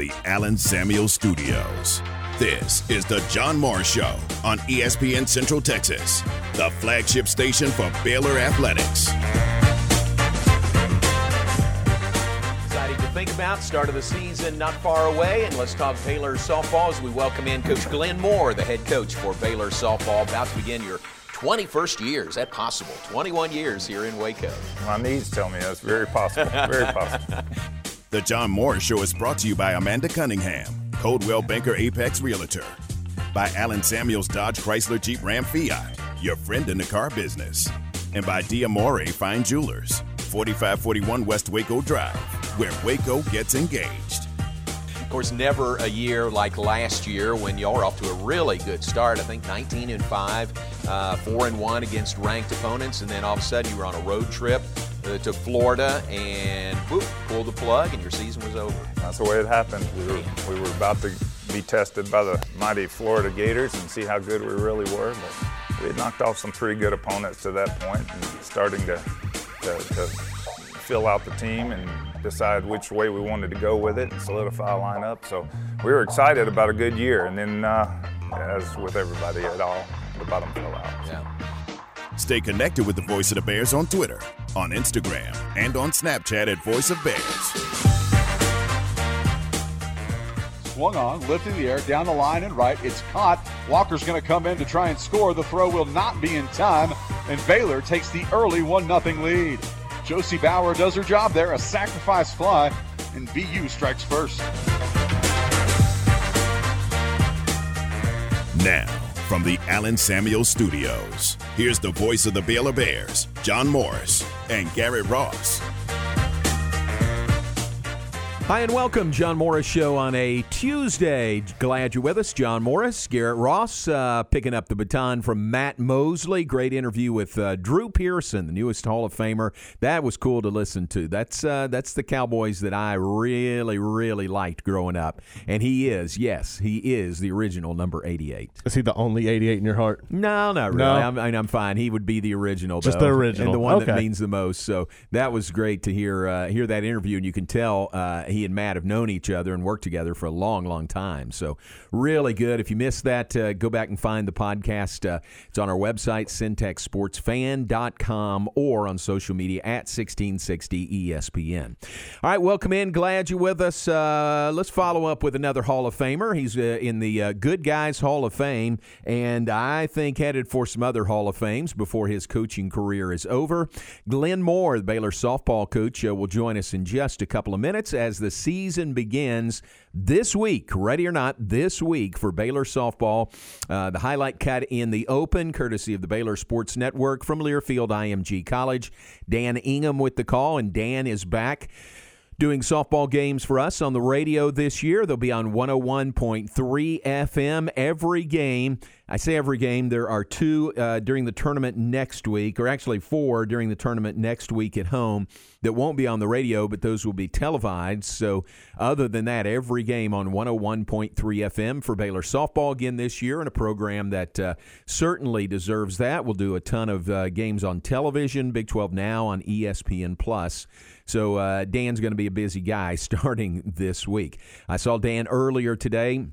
the Allen Samuel Studios. This is the John Morris Show on ESPN Central Texas, the flagship station for Baylor Athletics. Exciting to think about. Start of the season not far away, and let's talk Baylor softball as we welcome in Coach Glenn Moore, the head coach for Baylor softball, about to begin your 21st year. Is that possible? 21 years here in Waco. My knees tell me that's very possible. Very possible. The John Morris Show is brought to you by Amanda Cunningham, Coldwell Banker Apex Realtor, by Allen Samuels Dodge Chrysler Jeep Ram Fiat, your friend in the car business, and by Diamore Fine Jewelers, 4541 West Waco Drive, where Waco gets engaged. Of course, never a year like last year when y'all were off to a really good start. I think 19 and 5, uh, 4 and 1 against ranked opponents, and then all of a sudden you were on a road trip uh, to Florida and whoop, pulled the plug, and your season was over. That's the way it happened. We were, we were about to be tested by the mighty Florida Gators and see how good we really were, but we had knocked off some pretty good opponents to that point and starting to, to, to fill out the team and decide which way we wanted to go with it and solidify a lineup. So we were excited about a good year. And then, uh, as with everybody at all, the bottom fell out. Yeah. Stay connected with the Voice of the Bears on Twitter, on Instagram, and on Snapchat at Voice of Bears. Swung on, lifting the air, down the line and right. It's caught. Walker's going to come in to try and score. The throw will not be in time, and Baylor takes the early 1 0 lead. Josie Bower does her job there, a sacrifice fly, and BU strikes first. Now, from the Allen Samuel Studios, here's the voice of the Baylor Bears, John Morris and Garrett Ross. Hi and welcome, John Morris Show on a Tuesday. Glad you're with us, John Morris, Garrett Ross, uh, picking up the baton from Matt Mosley. Great interview with uh, Drew Pearson, the newest Hall of Famer. That was cool to listen to. That's uh, that's the Cowboys that I really, really liked growing up, and he is, yes, he is the original number 88. Is he the only 88 in your heart? No, not really. No? I'm, I'm fine. He would be the original, Just though, the original. and the one that means the most. So that was great to hear uh, hear that interview, and you can tell uh, and Matt have known each other and worked together for a long, long time. So really good. If you missed that, uh, go back and find the podcast. Uh, it's on our website, centexsportsfan.com, or on social media at 1660 ESPN. All right, welcome in. Glad you're with us. Uh, let's follow up with another Hall of Famer. He's uh, in the uh, Good Guys Hall of Fame, and I think headed for some other Hall of Fames before his coaching career is over. Glenn Moore, the Baylor softball coach, uh, will join us in just a couple of minutes as the season begins this week. Ready or not, this week for Baylor softball. Uh, the highlight cut in the Open, courtesy of the Baylor Sports Network from Learfield IMG College. Dan Ingham with the call, and Dan is back doing softball games for us on the radio this year. They'll be on 101.3 FM every game. I say every game. There are two uh, during the tournament next week, or actually four during the tournament next week at home that won't be on the radio, but those will be televised. So, other than that, every game on 101.3 FM for Baylor softball again this year, and a program that uh, certainly deserves that. We'll do a ton of uh, games on television, Big 12 Now on ESPN Plus. So uh, Dan's going to be a busy guy starting this week. I saw Dan earlier today.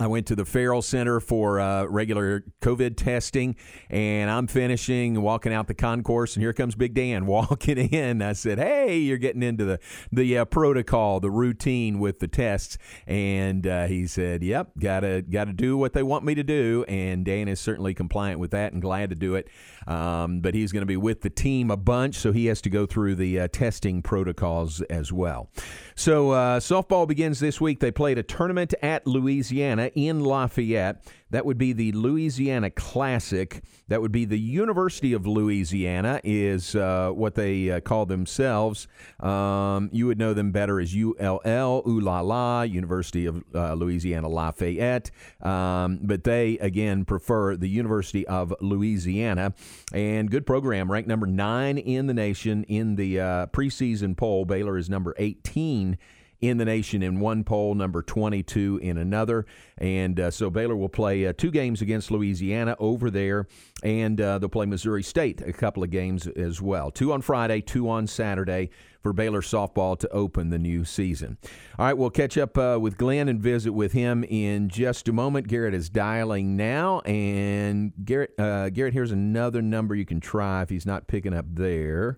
I went to the Ferrell Center for uh, regular COVID testing, and I'm finishing, walking out the concourse, and here comes Big Dan walking in. I said, "Hey, you're getting into the the uh, protocol, the routine with the tests," and uh, he said, "Yep, gotta gotta do what they want me to do." And Dan is certainly compliant with that and glad to do it. Um, but he's going to be with the team a bunch, so he has to go through the uh, testing protocols as well. So uh, softball begins this week. They played a tournament at Louisiana in Lafayette. That would be the Louisiana Classic. That would be the University of Louisiana, is uh, what they uh, call themselves. Um, you would know them better as ULL, Ooh La La, University of uh, Louisiana Lafayette. Um, but they, again, prefer the University of Louisiana. And good program, ranked number nine in the nation in the uh, preseason poll. Baylor is number 18 in the nation in one poll, number 22 in another. And uh, so Baylor will play uh, two games against Louisiana over there, and uh, they'll play Missouri State a couple of games as well. Two on Friday, two on Saturday for Baylor softball to open the new season. All right, we'll catch up uh, with Glenn and visit with him in just a moment. Garrett is dialing now, and Garrett, uh, Garrett, here's another number you can try if he's not picking up there.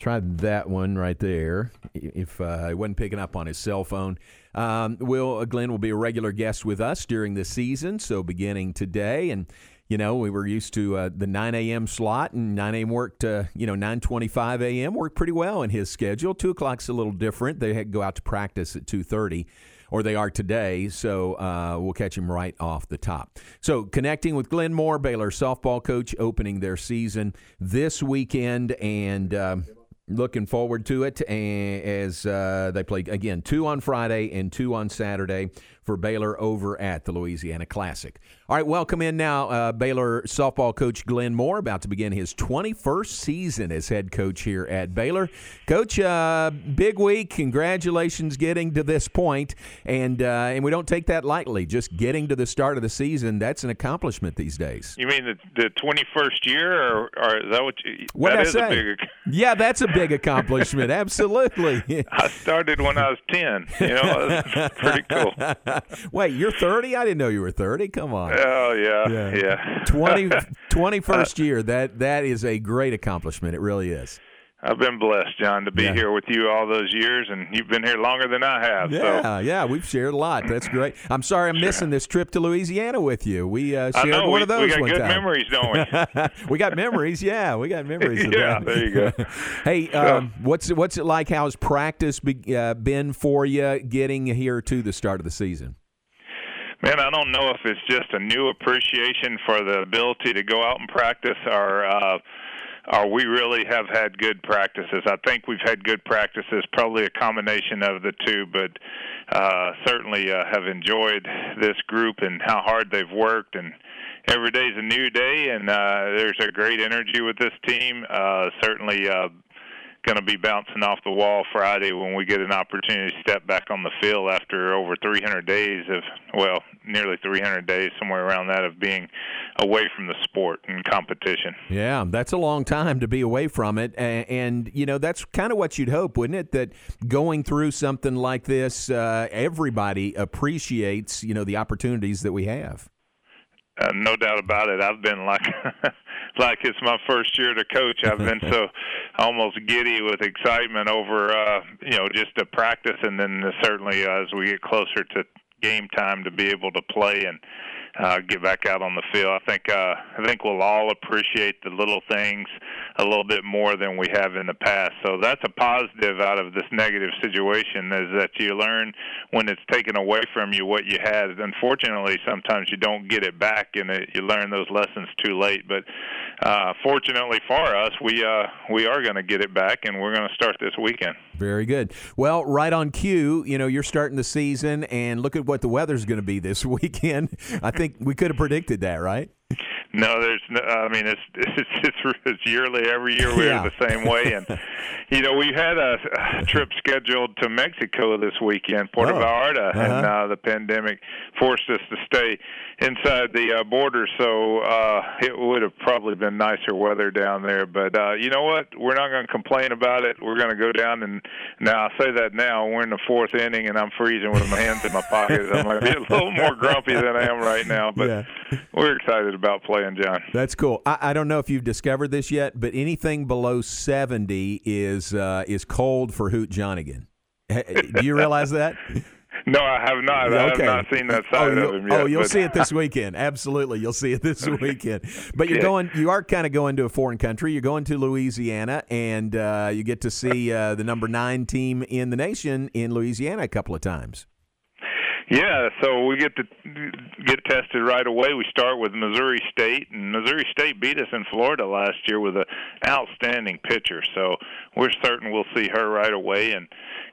Try that one right there. If uh, he wasn't picking up on his cell phone, um, will uh, Glenn will be a regular guest with us during the season. So beginning today, and you know we were used to uh, the 9 a.m. slot, and 9 a.m. worked. Uh, you know 9:25 a.m. worked pretty well in his schedule. Two o'clock's a little different. They go out to practice at 2:30 or they are today. So uh, we'll catch him right off the top. So connecting with Glenn Moore, Baylor softball coach, opening their season this weekend, and um, looking forward to it and as uh, they play again two on Friday and two on Saturday for Baylor over at the Louisiana Classic. All right, welcome in now uh, Baylor softball coach Glenn Moore, about to begin his 21st season as head coach here at Baylor. Coach, uh, big week. Congratulations getting to this point, and uh, and we don't take that lightly. Just getting to the start of the season, that's an accomplishment these days. You mean the, the 21st year, or, or is that what you? What I say? Big, yeah, that's a big accomplishment. Absolutely. I started when I was 10. You know, pretty cool. Wait, you're 30? I didn't know you were 30. Come on. Oh yeah, yeah. yeah. 20, 21st uh, year. That that is a great accomplishment. It really is. I've been blessed, John, to be Yeah. here with you all those years, and you've been here longer than I have. Yeah, So yeah, we've shared a lot. That's great. I'm sorry I'm missing this trip to Louisiana with you. We uh, I shared know one we, of those we got good time. memories, don't we? we got memories. Yeah, we got memories. of Yeah, that. there you go. hey, um, what's it, what's it like? How's practice be, uh, been for you getting here to the start of the season? Man, I don't know if it's just a new appreciation for the ability to go out and practice, or uh, or we really have had good practices. I think we've had good practices, probably a combination of the two, but uh, certainly uh, have enjoyed this group and how hard they've worked and. Every day's a new day, and uh, there's a great energy with this team. Uh, certainly, uh, going to be bouncing off the wall Friday when we get an opportunity to step back on the field after over 300 days of, well, nearly 300 days, somewhere around that, of being away from the sport and competition. Yeah, that's a long time to be away from it, and, and you know that's kind of what you'd hope, wouldn't it? That going through something like this, uh, everybody appreciates you know the opportunities that we have. Uh, no doubt about it. I've been like, like it's my first year to coach. I've been so almost giddy with excitement over, uh, you know, just the practice, and then certainly uh, as we get closer to game time to be able to play and uh, get back out on the field. I think uh, I think we'll all appreciate the little things a little bit more than we have in the past. So that's a positive out of this negative situation is that you learn when it's taken away from you what you had. Unfortunately, sometimes you don't get it back, and it, you learn those lessons too late. But uh, fortunately for us, we uh, we are going to get it back, and we're going to start this weekend. Very good. Well, right on cue, you know, you're starting the season, and look at what the weather's going to be this weekend. I think we could have predicted that, right? No, there's no. I mean, it's it's it's, it's yearly. Every year we're Yeah. the same way, and you know we had a, trip scheduled to Mexico this weekend, Puerto Oh. Vallarta, and Uh-huh. uh, the pandemic forced us to stay inside the uh, border. So uh, it would have probably been nicer weather down there. But uh, you know what? We're not going to complain about it. We're going to go down and now I say that now we're in the fourth inning and I'm freezing with my hands in my pockets. I might be a little more grumpy than I am right now, but Yeah. we're excited about playing, John. That's cool. I, I don't know if you've discovered this yet, but anything below 70 is uh, is cold for Hoot Johnigan. Do you realize that? No, I have not. Okay. I have not seen that Oh, side of him yet. oh, you'll but- see it this weekend. Absolutely, you'll see it this weekend. But you're Yeah. going, you are kind of going to a foreign country. You're going to Louisiana, and uh, you get to see uh, the number nine team in the nation in Louisiana a couple of times. Yeah, so we get to get tested right away. We start with Missouri State, and Missouri State beat us in Florida last year with an outstanding pitcher. So we're certain we'll see her right away, and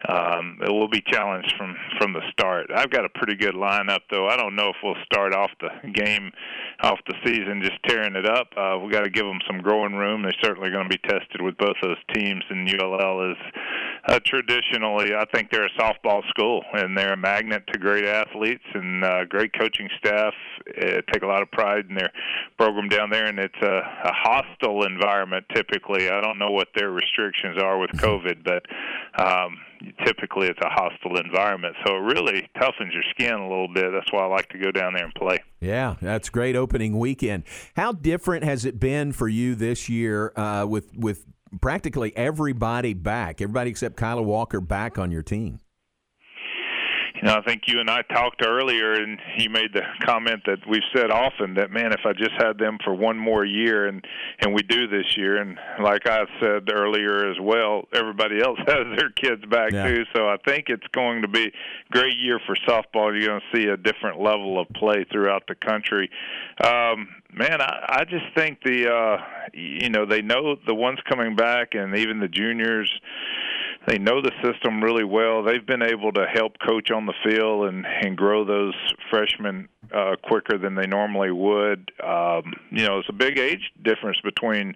um, it will be challenged from from the start. I've got a pretty good lineup, though. I don't know if we'll start off the game, off the season, just tearing it up. Uh, we got to give them some growing room. They're certainly going to be tested with both those teams, and ULL is Uh, traditionally, I think they're a softball school, and they're a magnet to great athletes and uh, great coaching staff. Uh, take a lot of pride in their program down there, and it's a, a hostile environment. Typically, I don't know what their restrictions are with COVID, but um, typically it's a hostile environment, so it really toughens your skin a little bit. That's why I like to go down there and play. Yeah, that's great opening weekend. How different has it been for you this year uh, with with practically everybody back, everybody except Kyla Walker back on your team? You know, I think you and I talked earlier, and you made the comment that we've said often that man, if I just had them for one more year, and and we do this year, and like I said earlier as well, everybody else has their kids back yeah. too. So I think it's going to be a great year for softball. You're going to see a different level of play throughout the country. Um, man, I, I just think the uh, you know they know the ones coming back, and even the juniors they know the system really well. They've been able to help coach on the field and and grow those freshmen uh, quicker than they normally would. Um, you know, it's a big age difference between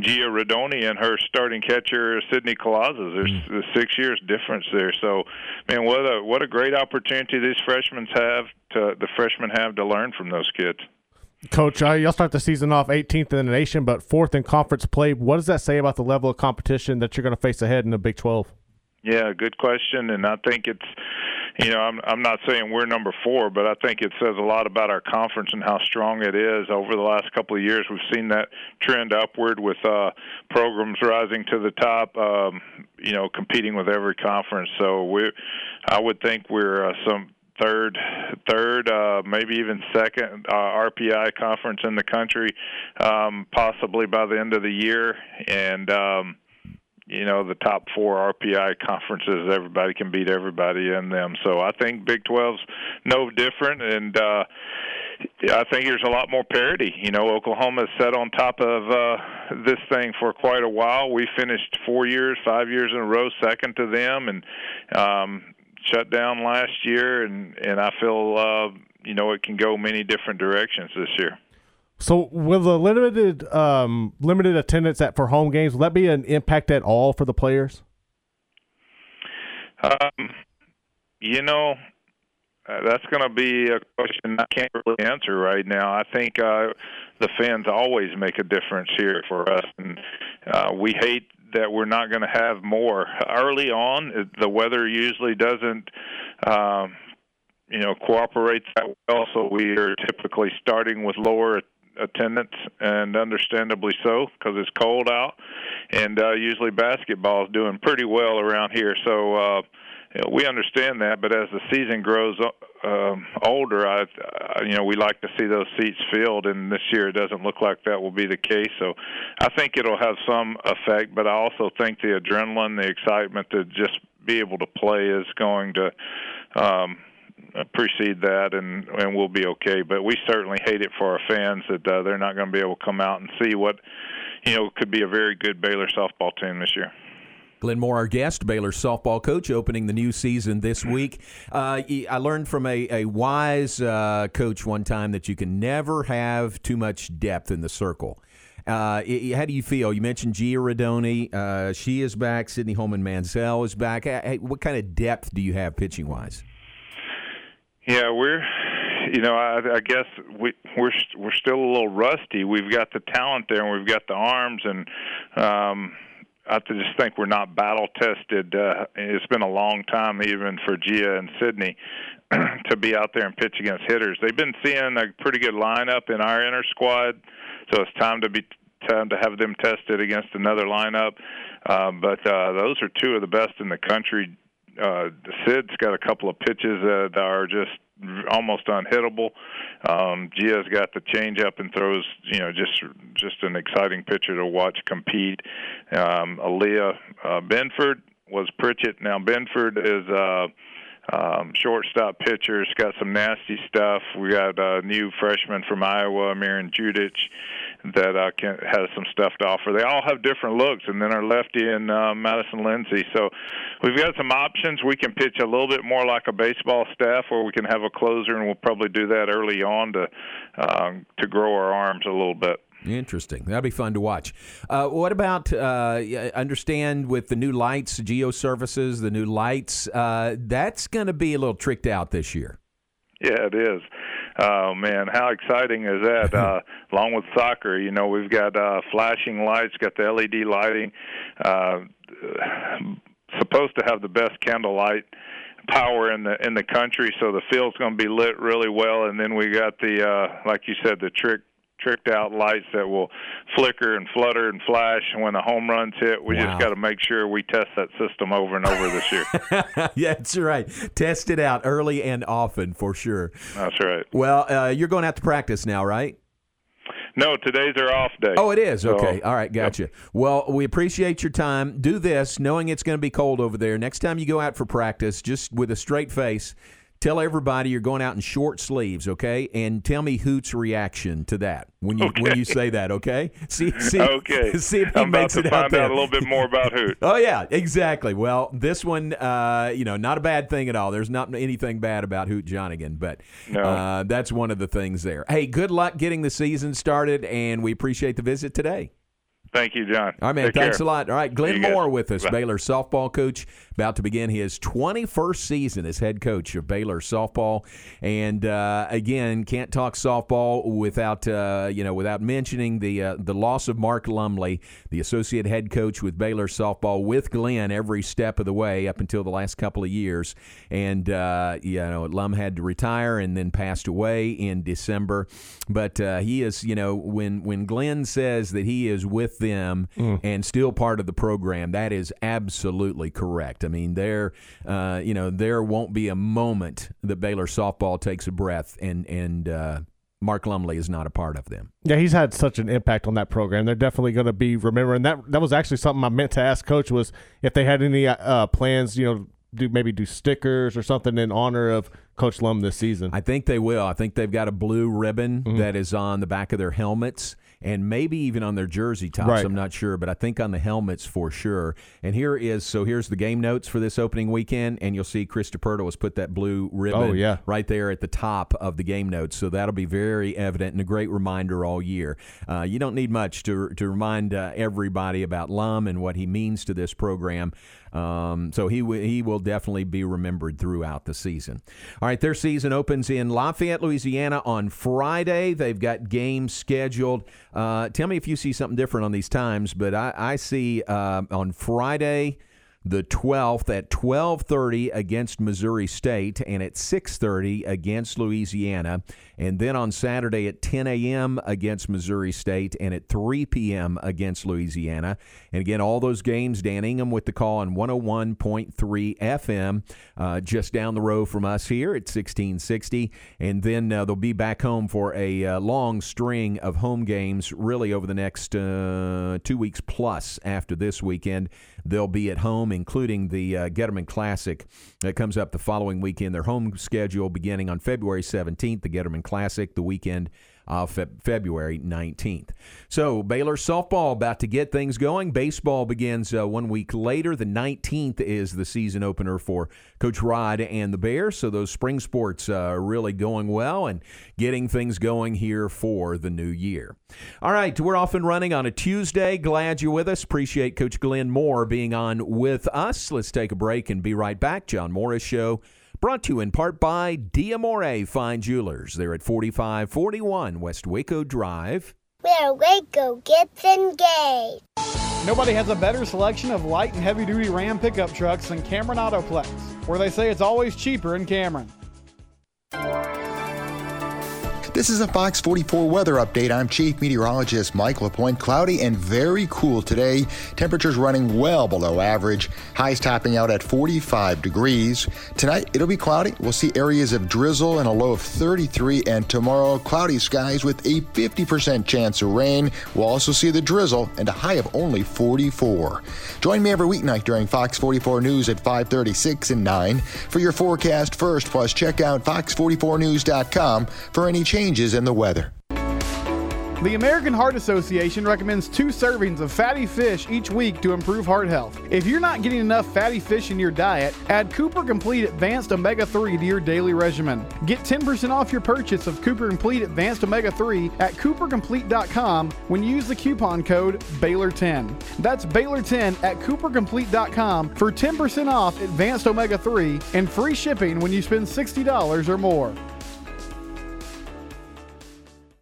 Gia Rodoni and her starting catcher Sydney Colazes. There's, mm. six years difference there. So, man, what a what a great opportunity these freshmen have to the freshmen have to learn from those kids. Coach, uh, you'll start the season off 18th in the nation, but fourth in conference play. What does that say about the level of competition that you're going to face ahead in the Big 12? Yeah, good question, and I think it's, you know, I'm I'm not saying we're number four, but I think it says a lot about our conference and how strong it is. Over the last couple of years, we've seen that trend upward with uh, programs rising to the top. Um, you know, competing with every conference. So we, I would think we're uh, some third, third, uh, maybe even second uh, RPI conference in the country, um, possibly by the end of the year. And um, you know, the top four RPI conferences, everybody can beat everybody in them. So I think Big 12's no different, and uh, I think there's a lot more parity. You know, Oklahoma's set on top of uh, this thing for quite a while. We finished four years, five years in a row, second to them, and um, shut down last year, and and I feel uh, you know it can go many different directions this year. So, will the limited um, limited attendance at for home games will that be an impact at all for the players? Um, you know, uh, that's going to be a question I can't really answer right now. I think uh, the fans always make a difference here for us, and uh, we hate that we're not going to have more early on. The weather usually doesn't, um, you know, cooperate that well. So we are typically starting with lower attendance, and understandably so because it's cold out. And uh, usually basketball is doing pretty well around here. So. Uh, we understand that, but as the season grows um, older, I, I, you know, we like to see those seats filled, and this year it doesn't look like that will be the case. So, I think it'll have some effect, but I also think the adrenaline, the excitement to just be able to play is going to um, precede that, and and we'll be okay. But we certainly hate it for our fans that uh, they're not going to be able to come out and see what you know could be a very good Baylor softball team this year. Glenn Moore, our guest, Baylor softball coach, opening the new season this week. Uh, I learned from a, a wise uh, coach one time that you can never have too much depth in the circle. Uh, how do you feel? You mentioned Gia Rodoni. Uh, she is back. Sydney Holman Mansell is back. What kind of depth do you have pitching wise? Yeah, we're you know, I, I guess we we're we're still a little rusty. We've got the talent there, and we've got the arms, and um, I just think we're not battle tested. Uh, it's been a long time, even for Gia and Sydney, to be out there and pitch against hitters. They've been seeing a pretty good lineup in our inner squad, so it's time to be time to have them tested against another lineup. Um, but uh, those are two of the best in the country. Uh, Sid's got a couple of pitches that are just almost unhittable. Um, Gia's got the changeup and throws, you know, just just an exciting pitcher to watch compete. Um, Aaliyah uh, Benford was Pritchett. Now Benford is. Uh, um, shortstop pitcher. It's got some nasty stuff. We got a new freshman from Iowa, Amiron Judich, that uh, can, has some stuff to offer. They all have different looks, and then our lefty and uh, Madison Lindsay. So we've got some options. We can pitch a little bit more like a baseball staff, or we can have a closer, and we'll probably do that early on to um, to grow our arms a little bit. Interesting. That'll be fun to watch. Uh, what about uh, understand with the new lights, Geo Services, the new lights? Uh, that's going to be a little tricked out this year. Yeah, it is. Oh man, how exciting is that? uh, along with soccer, you know, we've got uh, flashing lights, got the LED lighting. Uh, supposed to have the best candlelight power in the in the country, so the field's going to be lit really well. And then we got the uh, like you said, the trick tricked out lights that will flicker and flutter and flash when the home runs hit. We wow. just got to make sure we test that system over and over this year. yeah, that's right. Test it out early and often for sure. That's right. Well, uh, you're going out to practice now, right? No, today's our off day. Oh, it is. Okay. So, All right. Gotcha. Yep. Well, we appreciate your time. Do this knowing it's going to be cold over there. Next time you go out for practice, just with a straight face, Tell everybody you're going out in short sleeves, okay? And tell me Hoot's reaction to that when you okay. when you say that, okay? See, see, okay. See if he I'm makes it find out, out, a little bit more about Hoot. oh yeah, exactly. Well, this one, uh, you know, not a bad thing at all. There's not anything bad about Hoot Jonigan, but no. uh, that's one of the things there. Hey, good luck getting the season started, and we appreciate the visit today. Thank you, John. All right, man. Take thanks care. a lot. All right, Glenn Moore with us, Bye. Baylor softball coach, about to begin his 21st season as head coach of Baylor softball. And uh, again, can't talk softball without uh, you know without mentioning the uh, the loss of Mark Lumley, the associate head coach with Baylor softball, with Glenn every step of the way up until the last couple of years. And uh, you know, Lum had to retire and then passed away in December. But uh, he is, you know, when when Glenn says that he is with them mm. and still part of the program. That is absolutely correct. I mean, there, uh, you know, there won't be a moment that Baylor softball takes a breath and and. Uh, Mark Lumley is not a part of them. Yeah, he's had such an impact on that program. They're definitely going to be remembering that. That was actually something I meant to ask Coach was if they had any uh, plans, you know, do maybe do stickers or something in honor of Coach Lum this season. I think they will. I think they've got a blue ribbon mm-hmm. that is on the back of their helmets and maybe even on their jersey tops. Right. I'm not sure, but I think on the helmets for sure. And here is so here's the game notes for this opening weekend, and you'll see Chris DiPerto has put that blue ribbon oh, yeah. right there at the top of the game notes. So that'll be very evident and a great reminder all year. Uh, you don't need much to to remind uh, everybody about Lum and what he means to this program. Um, so he w- he will definitely be remembered throughout the season. All right, their season opens in Lafayette, Louisiana on Friday. They've got games scheduled. Uh, tell me if you see something different on these times, but I, I see uh, on Friday the 12th at 12:30 against Missouri State and at 6:30 against Louisiana and then on Saturday at 10 a.m. against Missouri State and at 3 p.m. against Louisiana. And again, all those games, Dan Ingham with the call on 101.3 FM, uh, just down the road from us here at 1660. And then uh, they'll be back home for a uh, long string of home games, really over the next uh, two weeks plus after this weekend. They'll be at home, including the uh, Getterman Classic that comes up the following weekend. Their home schedule beginning on February 17th, the Getterman Classic, the weekend of Fe- February 19th. So Baylor softball about to get things going. Baseball begins uh, one week later. The 19th is the season opener for Coach Rod and the Bears. So those spring sports uh, are really going well and getting things going here for the new year. All right, we're off and running on a Tuesday. Glad you're with us. Appreciate Coach Glenn Moore being on with us. Let's take a break and be right back. John Morris Show Brought to you in part by Diamore Fine Jewelers. They're at 4541 West Waco Drive. Where Waco gets engaged. Nobody has a better selection of light and heavy duty Ram pickup trucks than Cameron Autoplex, where they say it's always cheaper in Cameron. This is a Fox 44 weather update. I'm Chief Meteorologist Mike LaPointe. Cloudy and very cool today. Temperatures running well below average. Highs topping out at 45 degrees. Tonight it'll be cloudy. We'll see areas of drizzle and a low of 33. And tomorrow, cloudy skies with a 50% chance of rain. We'll also see the drizzle and a high of only 44. Join me every weeknight during Fox 44 News at 536 and 9 for your forecast first. Plus, check out fox44news.com for any changes changes in the weather. The American Heart Association recommends two servings of fatty fish each week to improve heart health. If you're not getting enough fatty fish in your diet, add Cooper Complete Advanced Omega 3 to your daily regimen. Get 10% off your purchase of Cooper Complete Advanced Omega 3 at coopercomplete.com when you use the coupon code Baylor10. That's Baylor10 at coopercomplete.com for 10% off Advanced Omega 3 and free shipping when you spend $60 or more.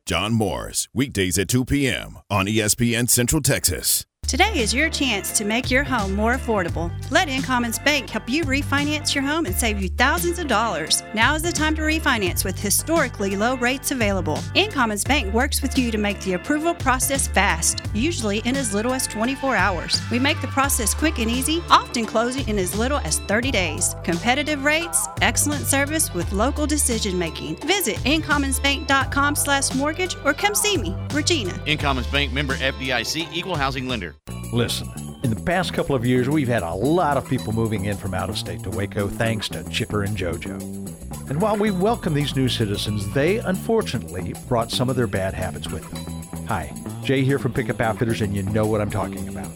John Morris, weekdays at 2 p.m. on ESPN Central Texas. Today is your chance to make your home more affordable. Let Incommons Bank help you refinance your home and save you thousands of dollars. Now is the time to refinance with historically low rates available. Incommons Bank works with you to make the approval process fast, usually in as little as 24 hours. We make the process quick and easy, often closing in as little as 30 days. Competitive rates, excellent service with local decision making. Visit incommonsbank.com slash mortgage or come see me, Regina. Incommons Bank member FDIC equal housing lender. Listen, in the past couple of years, we've had a lot of people moving in from out of state to Waco thanks to Chipper and JoJo. And while we welcome these new citizens, they unfortunately brought some of their bad habits with them. Hi, Jay here from Pickup Outfitters, and you know what I'm talking about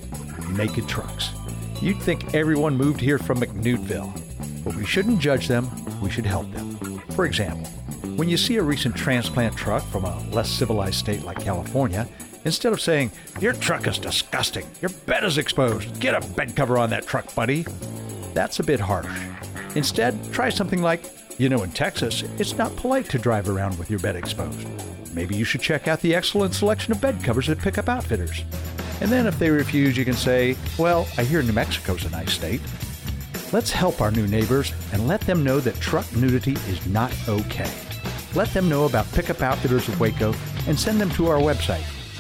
naked trucks. You'd think everyone moved here from McNewtville, but we shouldn't judge them, we should help them. For example, when you see a recent transplant truck from a less civilized state like California, Instead of saying, Your truck is disgusting, your bed is exposed, get a bed cover on that truck, buddy, that's a bit harsh. Instead, try something like, You know, in Texas, it's not polite to drive around with your bed exposed. Maybe you should check out the excellent selection of bed covers at Pickup Outfitters. And then if they refuse, you can say, Well, I hear New Mexico's a nice state. Let's help our new neighbors and let them know that truck nudity is not okay. Let them know about Pickup Outfitters of Waco and send them to our website,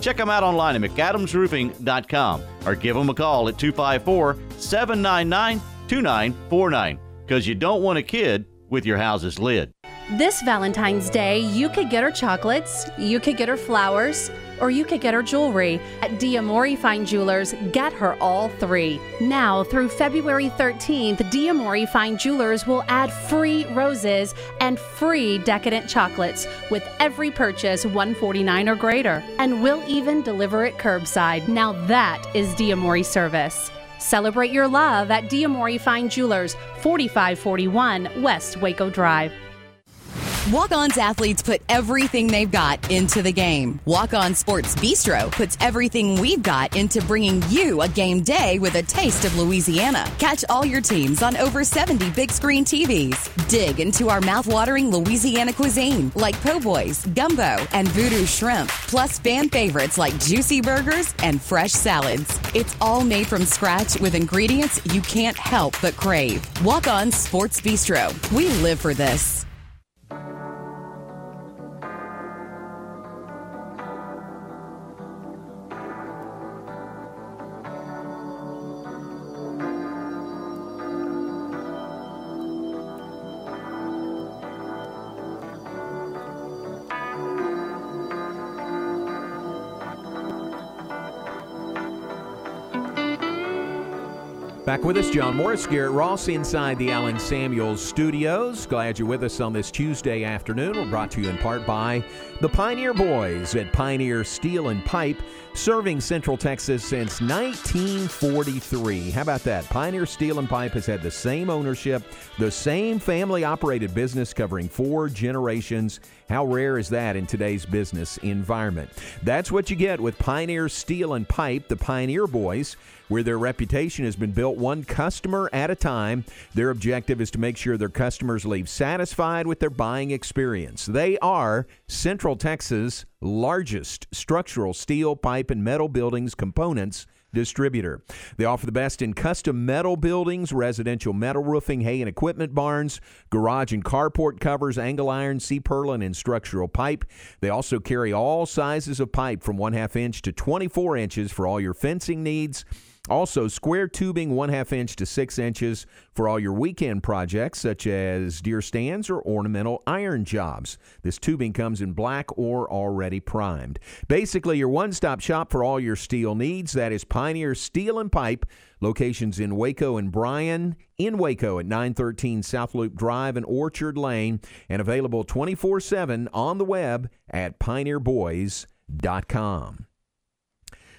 Check them out online at McAdamsRoofing.com or give them a call at 254 799 2949 because you don't want a kid with your house's lid. This Valentine's Day, you could get her chocolates, you could get her flowers, or you could get her jewelry. At Diamori Fine Jewelers, get her all three. Now through February 13th, Diamori Fine Jewelers will add free roses and free decadent chocolates with every purchase 149 or greater, and we'll even deliver it curbside. Now that is Diamori service. Celebrate your love at Diamori Fine Jewelers, 4541 West Waco Drive. Walk On's athletes put everything they've got into the game. Walk On Sports Bistro puts everything we've got into bringing you a game day with a taste of Louisiana. Catch all your teams on over 70 big screen TVs. Dig into our mouthwatering Louisiana cuisine like po' boys, gumbo, and voodoo shrimp, plus fan favorites like juicy burgers and fresh salads. It's all made from scratch with ingredients you can't help but crave. Walk On Sports Bistro. We live for this. Back with us, John Morris, Garrett Ross, inside the Allen Samuels studios. Glad you're with us on this Tuesday afternoon. We're brought to you in part by the Pioneer Boys at Pioneer Steel and Pipe, serving Central Texas since 1943. How about that? Pioneer Steel and Pipe has had the same ownership, the same family operated business covering four generations. How rare is that in today's business environment? That's what you get with Pioneer Steel and Pipe, the Pioneer Boys, where their reputation has been built one customer at a time. Their objective is to make sure their customers leave satisfied with their buying experience. They are Central Texas' largest structural steel, pipe, and metal buildings components distributor. They offer the best in custom metal buildings, residential metal roofing, hay and equipment barns, garage and carport covers, angle iron, C purlin, and structural pipe. They also carry all sizes of pipe from one half inch to 24 inches for all your fencing needs. Also, square tubing, one half inch to six inches for all your weekend projects, such as deer stands or ornamental iron jobs. This tubing comes in black or already primed. Basically, your one stop shop for all your steel needs. That is Pioneer Steel and Pipe. Locations in Waco and Bryan, in Waco at 913 South Loop Drive and Orchard Lane, and available 24 7 on the web at pioneerboys.com.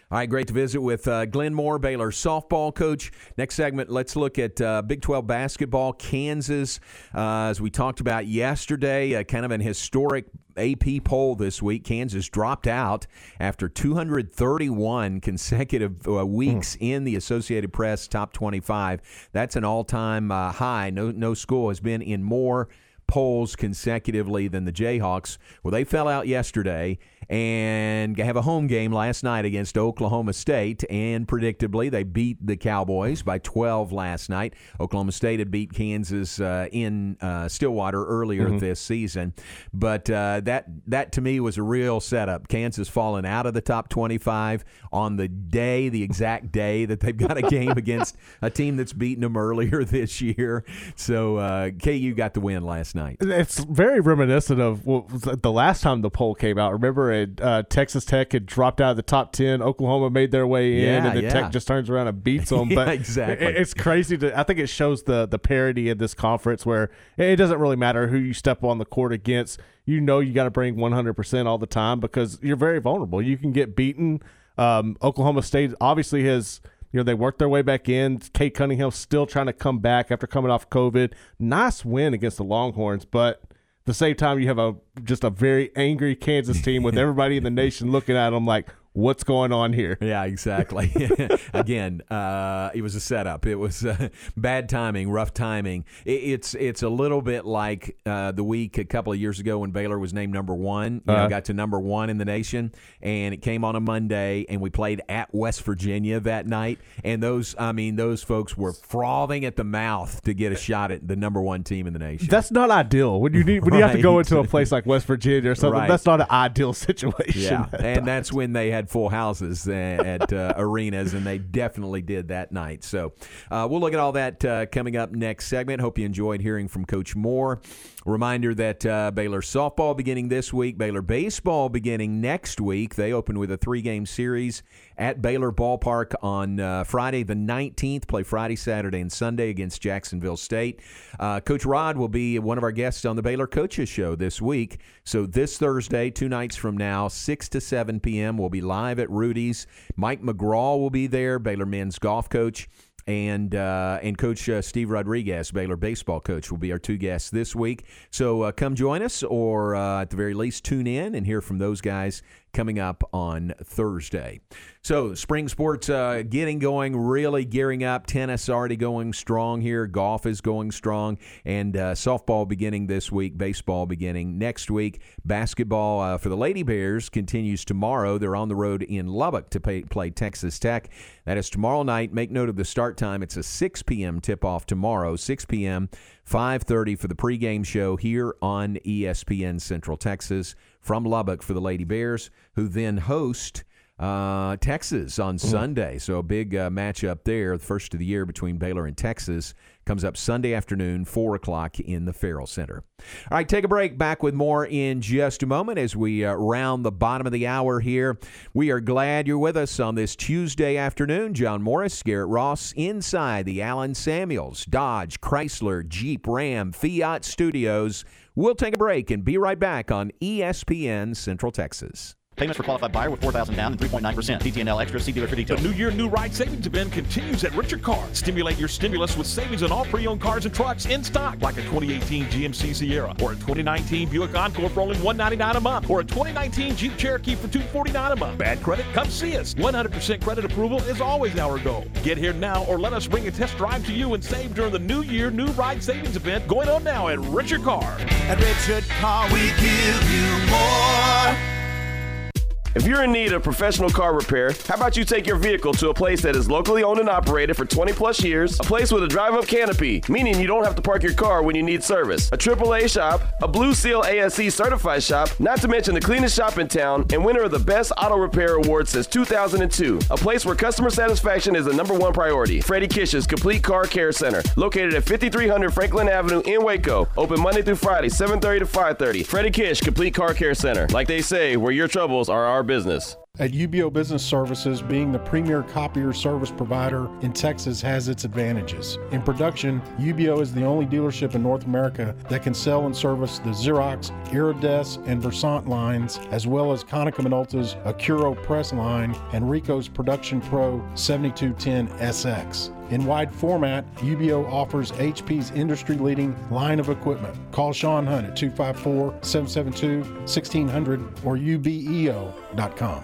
All right, great to visit with uh, Glenn Moore, Baylor softball coach. Next segment, let's look at uh, Big 12 basketball. Kansas, uh, as we talked about yesterday, uh, kind of an historic AP poll this week. Kansas dropped out after 231 consecutive uh, weeks mm. in the Associated Press top 25. That's an all-time uh, high. No, no school has been in more polls consecutively than the Jayhawks. Well, they fell out yesterday and have a home game last night against Oklahoma State. And predictably, they beat the Cowboys by 12 last night. Oklahoma State had beat Kansas uh, in uh, Stillwater earlier mm-hmm. this season, but uh, that that to me was a real setup. Kansas falling out of the top 25 on the day, the exact day that they've got a game against a team that's beaten them earlier this year. So uh, KU got the win last night. It's very reminiscent of the last time the poll came out. Remember uh, Texas Tech had dropped out of the top ten. Oklahoma made their way in, yeah, and then yeah. Tech just turns around and beats them. yeah, but exactly, it, it's crazy. To, I think it shows the the parity in this conference where it doesn't really matter who you step on the court against. You know you got to bring 100 percent all the time because you're very vulnerable. You can get beaten. Um, Oklahoma State obviously has you know, they worked their way back in. Cade Cunningham still trying to come back after coming off COVID. Nice win against the Longhorns, but the same time you have a just a very angry Kansas team with everybody in the nation looking at them like, what's going on here? Yeah, exactly. Again, uh, it was a setup. It was uh, bad timing, rough timing. It, it's it's a little bit like uh, the week a couple of years ago when Baylor was named number one. You uh-huh. know, got to number one in the nation, and it came on a Monday, and we played at West Virginia that night. And those, I mean, those folks were frothing at the mouth to get a shot at the number one team in the nation. That's not ideal when you need when right. you have to go into a place like West Virginia or something. Right. That's not an ideal situation. Yeah, and that's when they had full houses at uh, arenas, and they definitely did that night. So uh, we'll look at all that uh, coming up next segment. Hope you enjoyed hearing from Coach Moore. Reminder that uh, Baylor softball beginning this week, Baylor baseball beginning next week. They open with a three game series at Baylor Ballpark on uh, Friday the 19th. Play Friday, Saturday, and Sunday against Jacksonville State. Uh, Coach Rod will be one of our guests on the Baylor Coaches Show this week. So this Thursday, two nights from now, 6 to 7 p.m., we'll be live at Rudy's. Mike McGraw will be there, Baylor men's golf coach and uh, and Coach uh, Steve Rodriguez, Baylor baseball coach, will be our two guests this week. So uh, come join us, or uh, at the very least, tune in and hear from those guys coming up on Thursday. So, spring sports uh, getting going, really gearing up. Tennis already going strong here. Golf is going strong. And uh, softball beginning this week, baseball beginning next week. Basketball uh, for the Lady Bears continues tomorrow. They're on the road in Lubbock to pay, play Texas Tech. That is tomorrow night. Make note of the start time. It's a 6 p.m. tip off tomorrow, 6 p.m., 5.30 for the pregame show here on ESPN Central Texas from Lubbock for the Lady Bears, who then host uh, Texas on mm-hmm. Sunday. So a big uh, matchup there, the first of the year between Baylor and Texas, comes up Sunday afternoon, 4 o'clock in the Ferrell Center. All right, take a break. Back with more in just a moment as we uh, round the bottom of the hour here. We are glad you're with us on this Tuesday afternoon. John Morris, Garrett Ross, inside the Allen Samuels, Dodge, Chrysler, Jeep, Ram, Fiat studios. We'll take a break and be right back on ESPN Central Texas. Payments for qualified buyer with 4000 down and 3.9%. DTNL Extra. See dealer for The. New Year New Ride Savings event continues at Richard Car. Stimulate your stimulus with savings on all pre-owned cars and trucks in stock, like a 2018 GMC Sierra or a 2019 Buick Encore for only 199 a month, or a 2019 Jeep Cherokee for 249 a month. Bad credit? Come see us. 100% credit approval is always our goal. Get here now, or let us bring a test drive to you and save during the New Year New Ride Savings event going on now at Richard Car. At Richard Car, we give you more. If you're in need of professional car repair, how about you take your vehicle to a place that is locally owned and operated for 20 plus years, a place with a drive up canopy, meaning you don't have to park your car when you need service, a AAA shop, a Blue Seal ASE certified shop, not to mention the cleanest shop in town and winner of the Best Auto Repair Award since 2002, a place where customer satisfaction is the number one priority. Freddie Kish's Complete Car Care Center, located at 5300 Franklin Avenue in Waco, open Monday through Friday, 7:30 to 5:30. Freddie Kish Complete Car Care Center, like they say, where your troubles are our business. At UBEO Business Services, being the premier copier service provider in Texas has its advantages. In production, UBEO is the only dealership in North America that can sell and service the Xerox, Iridesse, and Versant lines, as well as Konica Minolta's AccurioPress line and Ricoh's Production Pro 7210 SX. In wide format, UBEO offers HP's industry leading line of equipment. Call Sean Hunt at 254 772 1600 or ubeo.com.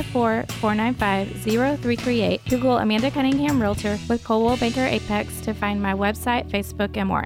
254 495 0338. Google Amanda Cunningham Realtor with Coldwell Banker Apex to find my website, Facebook, and more.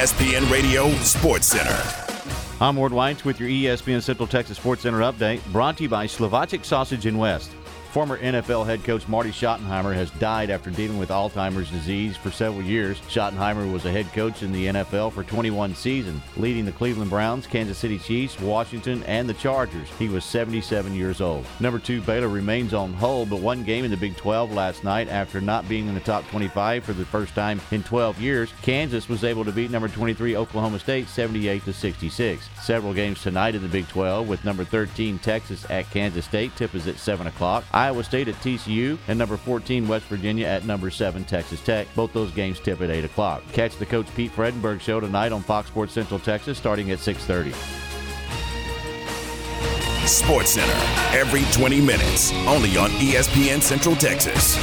ESPN Radio Sports Center. I'm Ward White with your ESPN Central Texas Sports Center update, brought to you by Slovacek Sausage in West. Former NFL head coach Marty Schottenheimer has died after dealing with Alzheimer's disease for several years. Schottenheimer was a head coach in the NFL for 21 seasons, leading the Cleveland Browns, Kansas City Chiefs, Washington, and the Chargers. He was 77 years old. Number two, Baylor remains on hold, but one game in the Big 12 last night after not being in the top 25 for the first time in 12 years. Kansas was able to beat number 23 Oklahoma State 78 to 66. Several games tonight in the Big 12 with number 13 Texas at Kansas State. Tip is at 7 o'clock. Iowa State at TCU, and number 14 West Virginia at number 7 Texas Tech. Both those games tip at 8 o'clock. Catch the Coach Pete Fredenburg show tonight on Fox Sports Central Texas starting at 6.30. Sports Center, every 20 minutes, only on ESPN Central Texas.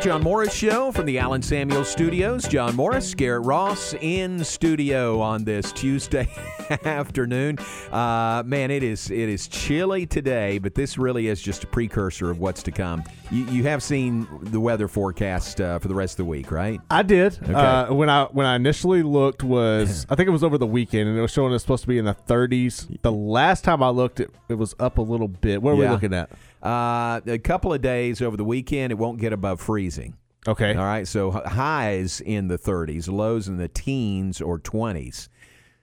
John Morris Show from the Allen Samuels Studios. John Morris, Garrett Ross in studio on this Tuesday afternoon. Uh, man, it is it is chilly today, but this really is just a precursor of what's to come. You, you have seen the weather forecast uh, for the rest of the week, right? I did. Okay. Uh, when I when I initially looked was I think it was over the weekend and it was showing it's supposed to be in the 30s. The last time I looked, it, it was up a little bit. What are we looking at? Uh, a couple of days over the weekend, it won't get above freezing. Okay. All right. So highs in the 30s, lows in the teens or 20s.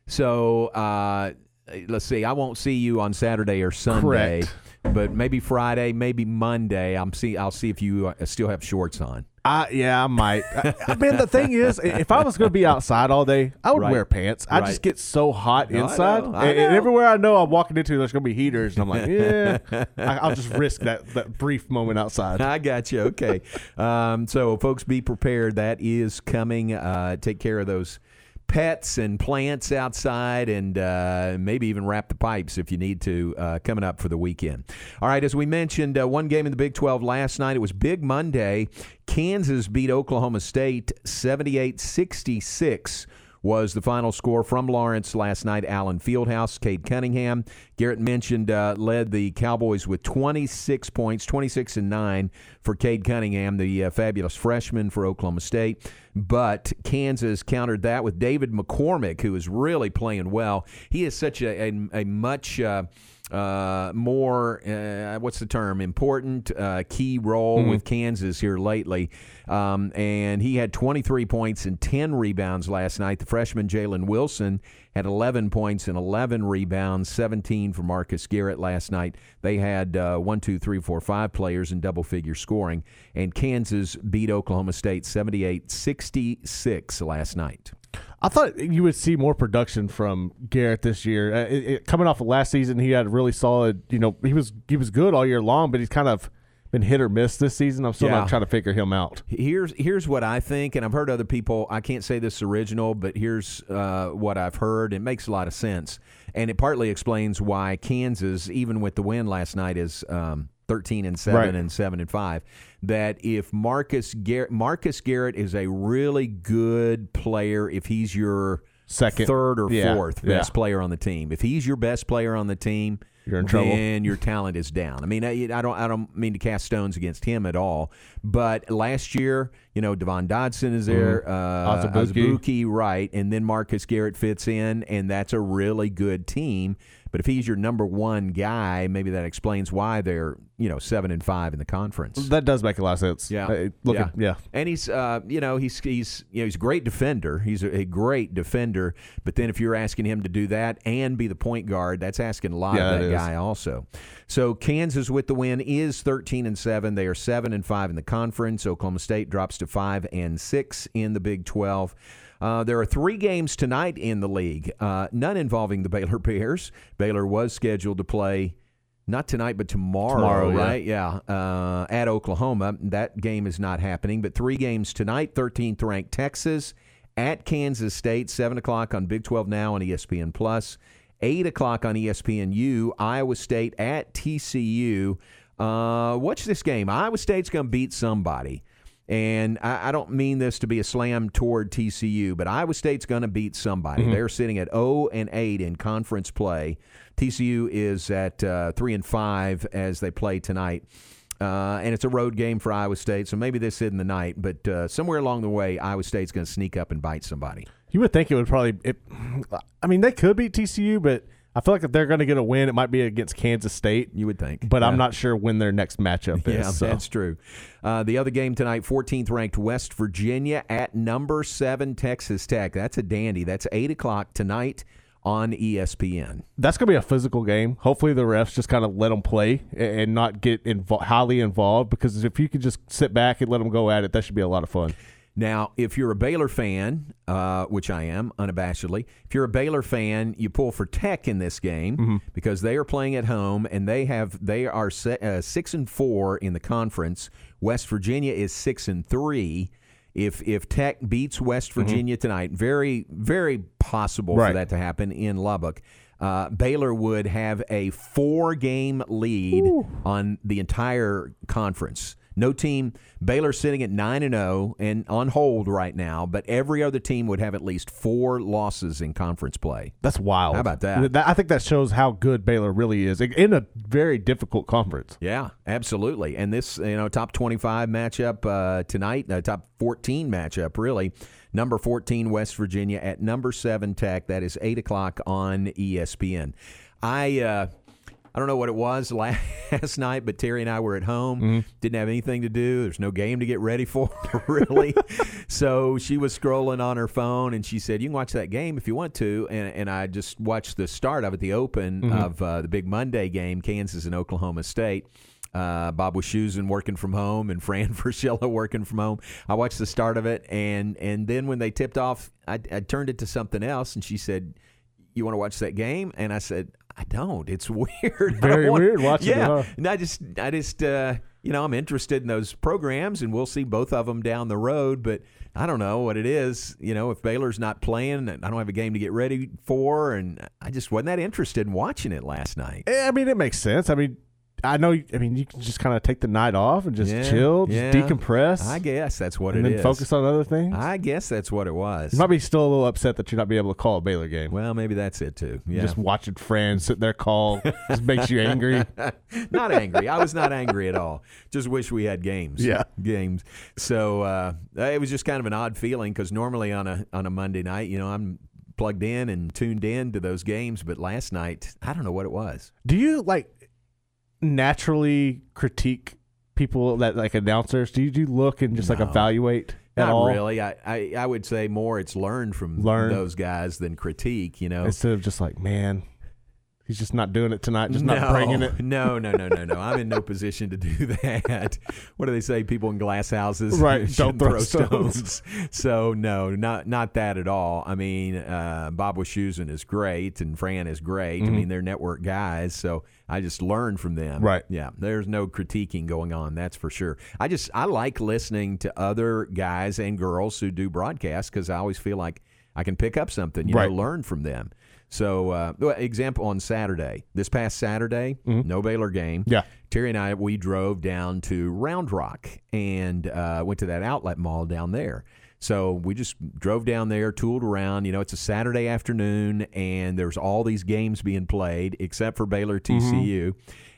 So uh, let's see. I won't see you on Saturday or Sunday, Correct. but maybe Friday, maybe Monday. I'm see. I'll see if you uh, still have shorts on. I, yeah, I might. I, I mean, the thing is, if I was going to be outside all day, I would Right. wear pants. I Right. just get so hot No, I inside, know, I and, and everywhere I know I'm walking into, there's going to be heaters, and I'm like, yeah, I, I'll just risk that that brief moment outside. I got you. Okay. um, so, folks, be prepared. That is coming. Uh, take care of those pets and plants outside and uh, maybe even wrap the pipes if you need to uh, coming up for the weekend. All right. As we mentioned, uh, one game in the Big 12 last night. It was Big Monday. Kansas beat Oklahoma State 78 66 was the final score from Lawrence last night. Allen Fieldhouse, Cade Cunningham. Garrett mentioned uh, led the Cowboys with 26 points, 26 and 9 for Cade Cunningham, the uh, fabulous freshman for Oklahoma State. But Kansas countered that with David McCormack, who is really playing well. He is such a, a, a much. Uh, uh, more, uh, what's the term? Important uh, key role Mhm. with Kansas here lately. Um, and he had 23 points and 10 rebounds last night. The freshman Jalen Wilson had 11 points and 11 rebounds, 17 for Marcus Garrett last night. They had uh, one, two, three, four, five players in double figure scoring. And Kansas beat Oklahoma State 78 66 last night. I thought you would see more production from Garrett this year. Uh, it, it- coming off of last season, he had a really solid. You know, he was he was good all year long, but he's kind of been hit or miss this season. I'm still Yeah. not trying to figure him out. Here's here's what I think, and I've heard other people. I can't say this is original, but here's uh, what I've heard. It makes a lot of sense, and it partly explains why Kansas, even with the win last night, is um, 13 and seven Right. and seven and five. That if Marcus Garrett, Marcus Garrett is a really good player, if he's your Second. third or Yeah. fourth Yeah. best player on the team, if he's your best player on the team, You're in trouble. then your talent is down. I mean, I, I don't, I don't mean to cast stones against him at all. But last year, you know, Devon Dotson is there, Mhm. uh, right, and then Marcus Garrett fits in, and that's a really good team. But if he's your number one guy, maybe that explains why they're you know seven and five in the conference. That does make a lot of sense. Yeah, Uh, looking, yeah. and he's uh, you know he's he's you know he's a great defender. He's a, a great defender. But then if you're asking him to do that and be the point guard, that's asking a lot Yeah, of that is. guy also. So Kansas with the win is 13 and seven. They are seven and five in the conference. Oklahoma State drops to five and six in the Big 12. Uh, there are three games tonight in the league, uh, none involving the Baylor Bears. Baylor was scheduled to play not tonight, but tomorrow, Tomorrow, right? Yeah, uh, at Oklahoma. That game is not happening, but three games tonight 13th ranked Texas at Kansas State, 7 o'clock on Big 12 Now on ESPN Plus, 8 o'clock on ESPNU, Iowa State at TCU. Uh, watch this game. Iowa State's going to beat somebody. And I, I don't mean this to be a slam toward TCU, but Iowa State's going to beat somebody. Mhm. They're sitting at 0 and 8 in conference play. TCU is at uh, 3 and 5 as they play tonight. Uh, and it's a road game for Iowa State, so maybe this isn't the night, but uh, somewhere along the way, Iowa State's going to sneak up and bite somebody. You would think it would probably. It, I mean, they could beat TCU, but I feel like if they're going to get a win, it might be against Kansas State. You would think, but Yeah. I'm not sure when their next matchup is. Yeah, so. that's true. Uh, the other game tonight, 14th ranked West Virginia at number seven Texas Tech. That's a dandy. That's eight o'clock tonight on ESPN. That's going to be a physical game. Hopefully, the refs just kind of let them play and not get invo- highly involved. Because if you could just sit back and let them go at it, that should be a lot of fun. Now, if you're a Baylor fan, uh, which I am unabashedly, if you're a Baylor fan, you pull for Tech in this game Mm-hmm. because they are playing at home and they have they are se- uh, six and four in the conference. West Virginia is six and three. If if Tech beats West Virginia tonight, very very possible for Mm-hmm. That to happen in Lubbock. Uh, Baylor would have a four game lead on the entire conference. No team. Baylor sitting at nine and zero and on hold right now, but every other team would have at least four losses in conference play. That's wild. How about that? I think that shows how good Baylor really is in a very difficult conference. Yeah, absolutely. And this, you know, top 25 matchup uh, tonight, uh, top 14 matchup, really. Number 14, West Virginia at number 7, Tech. That is 8 o'clock on ESPN. I. Uh, I don't know what it was last night, but Terry and I were at home, Mm-hmm. didn't have anything to do. There's no game to get ready for, really. so she was scrolling on her phone, and she said, "You can watch that game if you want to." And, and I just watched the start of it, the open Mhm. of uh, the big Monday game, Kansas and Oklahoma State. Uh, Bob Wischusen working from home and Fran Fraschilla working from home. I watched the start of it, and and then when they tipped off, I, I turned it to something else, and she said, "You want to watch that game?" And I said, "I don't. It's weird. Very want-" weird watching it, Yeah, huh? and I just, I just, uh, you know, I'm interested in those programs, and we'll see both of them down the road. But I don't know what it is. You know, if Baylor's not playing, and I don't have a game to get ready for, and I just wasn't that interested in watching it last night. Eh, I mean, it makes sense. I mean, I know. I mean, you can just kind of take the night off and just Yeah, chill, just yeah. decompress. I guess that's what and it then is. focus on other things. I guess that's what it was. You might be still a little upset that you're not being able to call a Baylor game. Well, maybe that's it too. Yeah. Just watching friends sit there call just makes you angry. not angry. I was not angry at all. Just wish we had games. Yeah. games. So uh, it was just kind of an odd feeling because normally on a on a Monday night, you know, I'm plugged in and tuned in to those games, but last night, I don't know what it was. Do you like naturally critique people that like announcers? Do you, do you look and just like evaluate at Not all? really. I, I I would say more it's learned from Learn. those guys than critique. You know, Instead of just like, man, he's just not doing it tonight, just not bringing it. No, no, no, no, no. I'm in no position to do that. What do they say? People in glass houses, Right, don't throw stones. so no, not not that at all. I mean, uh, Bob Wischusen is great, and Fran is great. I Mhm. mean, they're network guys, so I just learn from them. Right. Yeah. There's no critiquing going on. That's for sure. I just I like listening to other guys and girls who do broadcasts because I always feel like I can pick up something. You Right. know, learn from them. So, uh, example on Saturday, this past Saturday, no Baylor game. Mm-hmm. Yeah. Terry and I, we drove down to Round Rock and uh, went to that outlet mall down there. So we just drove down there, tooled around. You know, it's a Saturday afternoon, and there's all these games being played except for Baylor TCU.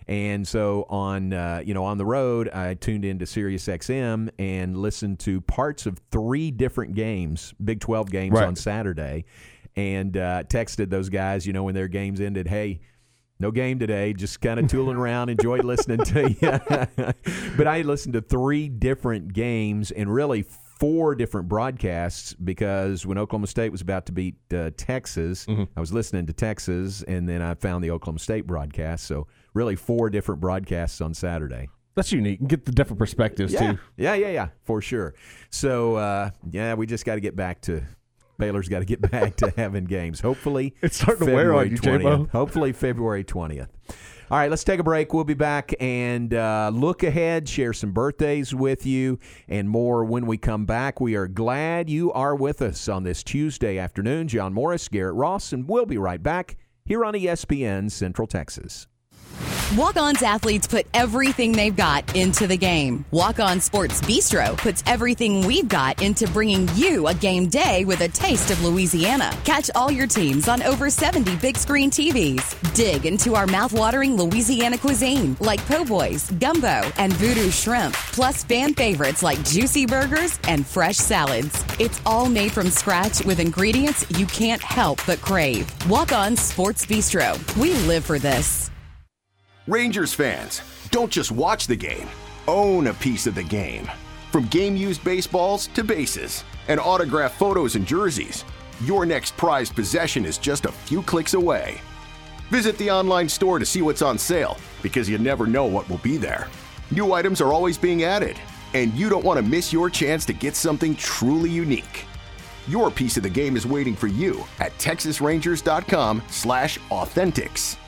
And so on, uh, you know, on the road, I tuned into Sirius XM and listened to parts of three different games, Big 12 games Right. on Saturday, and uh, texted those guys, you know, when their games ended, hey, no game today, just kind of tooling around, enjoyed listening to you. but I listened to three different games and really four different broadcasts because when Oklahoma State was about to beat uh, Texas, I was listening to Texas and then I found the Oklahoma State broadcast. So really four different broadcasts on Saturday. That's unique. Get the different perspectives Yeah, too. yeah, yeah, yeah, for sure. So uh, yeah, we just got to get back to. Baylor's got to get back to having games. Hopefully, It's starting to wear on February you, 20th. J-Mo. Hopefully, February twentieth. All right, let's take a break. We'll be back and uh, look ahead, share some birthdays with you, and more when we come back. We are glad you are with us on this Tuesday afternoon. John Morris, Garrett Ross, and we'll be right back here on ESPN Central Texas. Walk On's athletes put everything they've got into the game. Walk On Sports Bistro puts everything we've got into bringing you a game day with a taste of Louisiana. Catch all your teams on over 70 big screen TVs. Dig into our mouthwatering Louisiana cuisine like po' boys, gumbo, and voodoo shrimp, plus fan favorites like juicy burgers and fresh salads. It's all made from scratch with ingredients you can't help but crave. Walk On Sports Bistro. We live for this. Rangers fans, don't just watch the game, own a piece of the game. From game used baseballs to bases and autographed photos and jerseys, your next prized possession is just a few clicks away. Visit the online store to see what's on sale because you never know what will be there. New items are always being added, and you don't want to miss your chance to get something truly unique. Your piece of the game is waiting for you at texasrangers.com/authentics.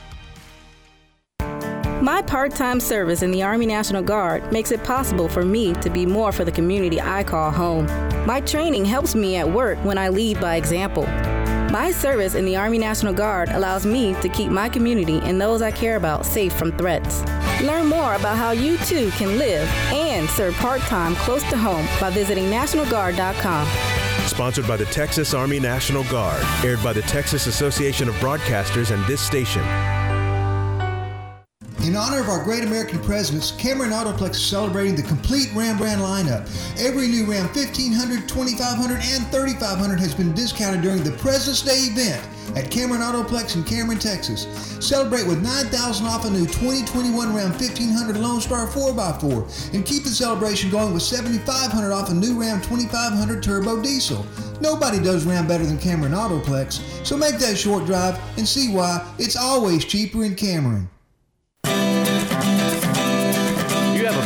My part time service in the Army National Guard makes it possible for me to be more for the community I call home. My training helps me at work when I lead by example. My service in the Army National Guard allows me to keep my community and those I care about safe from threats. Learn more about how you too can live and serve part time close to home by visiting NationalGuard.com. Sponsored by the Texas Army National Guard. Aired by the Texas Association of Broadcasters and this station. In honor of our great American presidents, Cameron Autoplex is celebrating the complete Ram brand lineup. Every new Ram 1500, 2500, and 3500 has been discounted during the President's Day event at Cameron Autoplex in Cameron, Texas. Celebrate with 9000 off a new 2021 Ram 1500 Lone Star 4x4 and keep the celebration going with 7500 off a new Ram 2500 Turbo Diesel. Nobody does Ram better than Cameron Autoplex, so make that short drive and see why it's always cheaper in Cameron.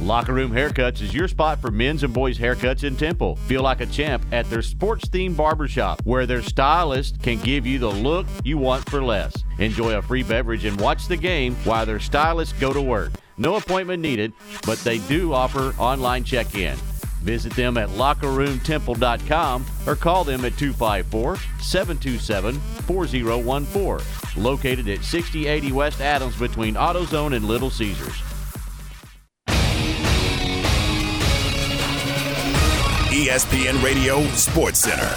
Locker Room Haircuts is your spot for men's and boys' haircuts in Temple. Feel like a champ at their sports themed barbershop, where their stylist can give you the look you want for less. Enjoy a free beverage and watch the game while their stylists go to work. No appointment needed, but they do offer online check in. Visit them at lockerroomtemple.com or call them at 254 727 4014. Located at 6080 West Adams between AutoZone and Little Caesars. ESPN Radio Sports Center.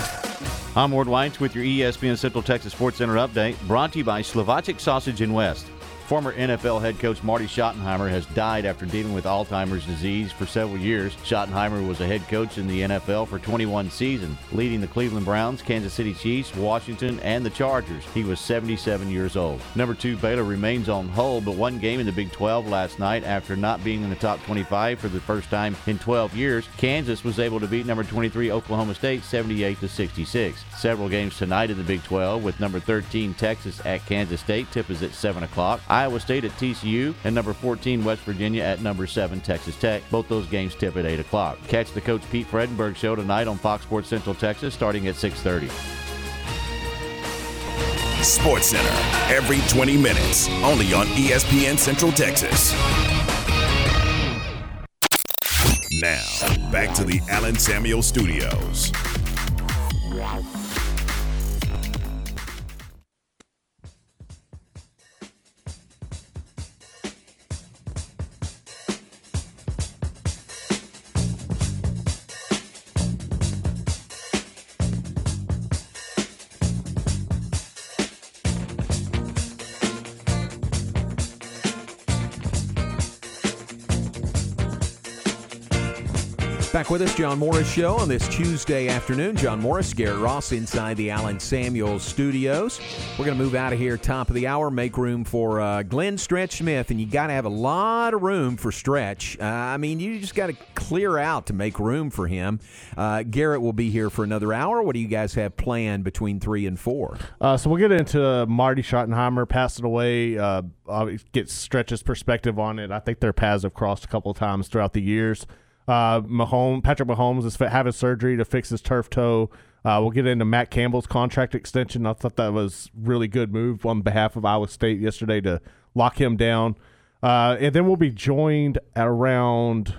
I'm Ward White with your ESPN Central Texas Sports Center update, brought to you by Slovacek Sausage in West. Former NFL head coach Marty Schottenheimer has died after dealing with Alzheimer's disease for several years. Schottenheimer was a head coach in the NFL for 21 seasons, leading the Cleveland Browns, Kansas City Chiefs, Washington, and the Chargers. He was 77 years old. Number two, Baylor remains on hold, but one game in the Big 12 last night after not being in the top 25 for the first time in 12 years. Kansas was able to beat number 23 Oklahoma State 78 to 66. Several games tonight in the Big 12 with number 13 Texas at Kansas State. Tip is at 7 o'clock. Iowa State at TCU, and number 14 West Virginia at number 7 Texas Tech. Both those games tip at 8 o'clock. Catch the Coach Pete Fredenburg show tonight on Fox Sports Central Texas starting at 6.30. Sports Center, every 20 minutes, only on ESPN Central Texas. Now, back to the Allen Samuels Studios. Back with us, John Morris Show on this Tuesday afternoon. John Morris, Garrett Ross inside the Allen Samuels studios. We're going to move out of here, top of the hour, make room for uh, Glenn Stretch Smith, and you got to have a lot of room for Stretch. Uh, I mean, you just got to clear out to make room for him. Uh, Garrett will be here for another hour. What do you guys have planned between three and four? Uh, so we'll get into Marty Schottenheimer passing away. Uh, get Stretch's perspective on it. I think their paths have crossed a couple times throughout the years. Uh, Mahomes, Patrick Mahomes is having surgery to fix his turf toe. Uh, we'll get into Matt Campbell's contract extension. I thought that was really good move on behalf of Iowa State yesterday to lock him down. Uh, and then we'll be joined at around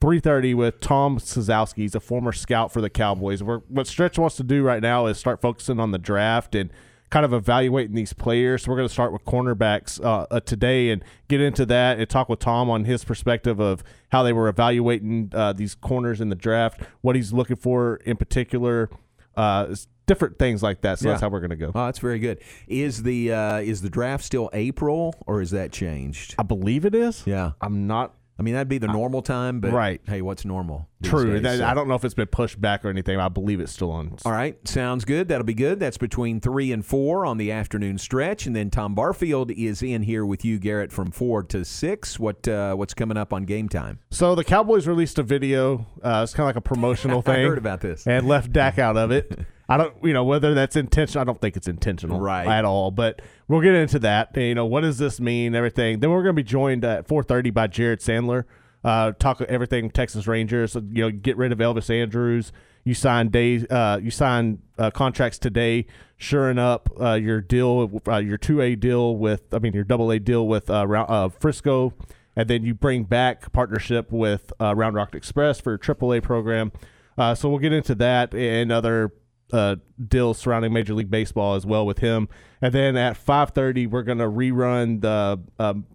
3.30 with Tom Sazowski. He's a former scout for the Cowboys. We're, what Stretch wants to do right now is start focusing on the draft and kind of evaluating these players. So we're going to start with cornerbacks uh, uh, today and get into that and talk with Tom on his perspective of how they were evaluating uh, these corners in the draft, what he's looking for in particular, uh, different things like that. So Yeah. that's how we're going to go. Oh, that's very good. Is the uh, is the draft still April or is that changed? I believe it is. Yeah, I'm not. I mean, that'd be the normal time, but Right. Hey, what's normal? True. days, That- so- I don't know if it's been pushed back or anything. I believe it's still on. All right, sounds good. That'll be good. That's between three and four on the afternoon stretch, and then Tom Barfield is in here with you, Garrett, from four to six. What uh, what's coming up on game time? So the Cowboys released a video. Uh, it's kind of like a promotional I thing. heard about this. and left Dak out of it. I don't, you know, whether that's intentional. I don't think it's intentional, Right. at all. But we'll get into that. You know, what does this mean? Everything. Then we're going to be joined at 4:30 by Jared Sandler. Uh, talk everything Texas Rangers. You know, get rid of Elvis Andrus. You sign days. Uh, you sign uh, contracts today, shoring up uh, your deal, uh, your two A deal with. I mean, your double A deal with uh, uh, Frisco, and then you bring back partnership with uh, Round Rock Express for your triple A program. Uh, so we'll get into that and other uh, deals surrounding Major League Baseball as well with him. And then at 5:30, we're going to rerun the um,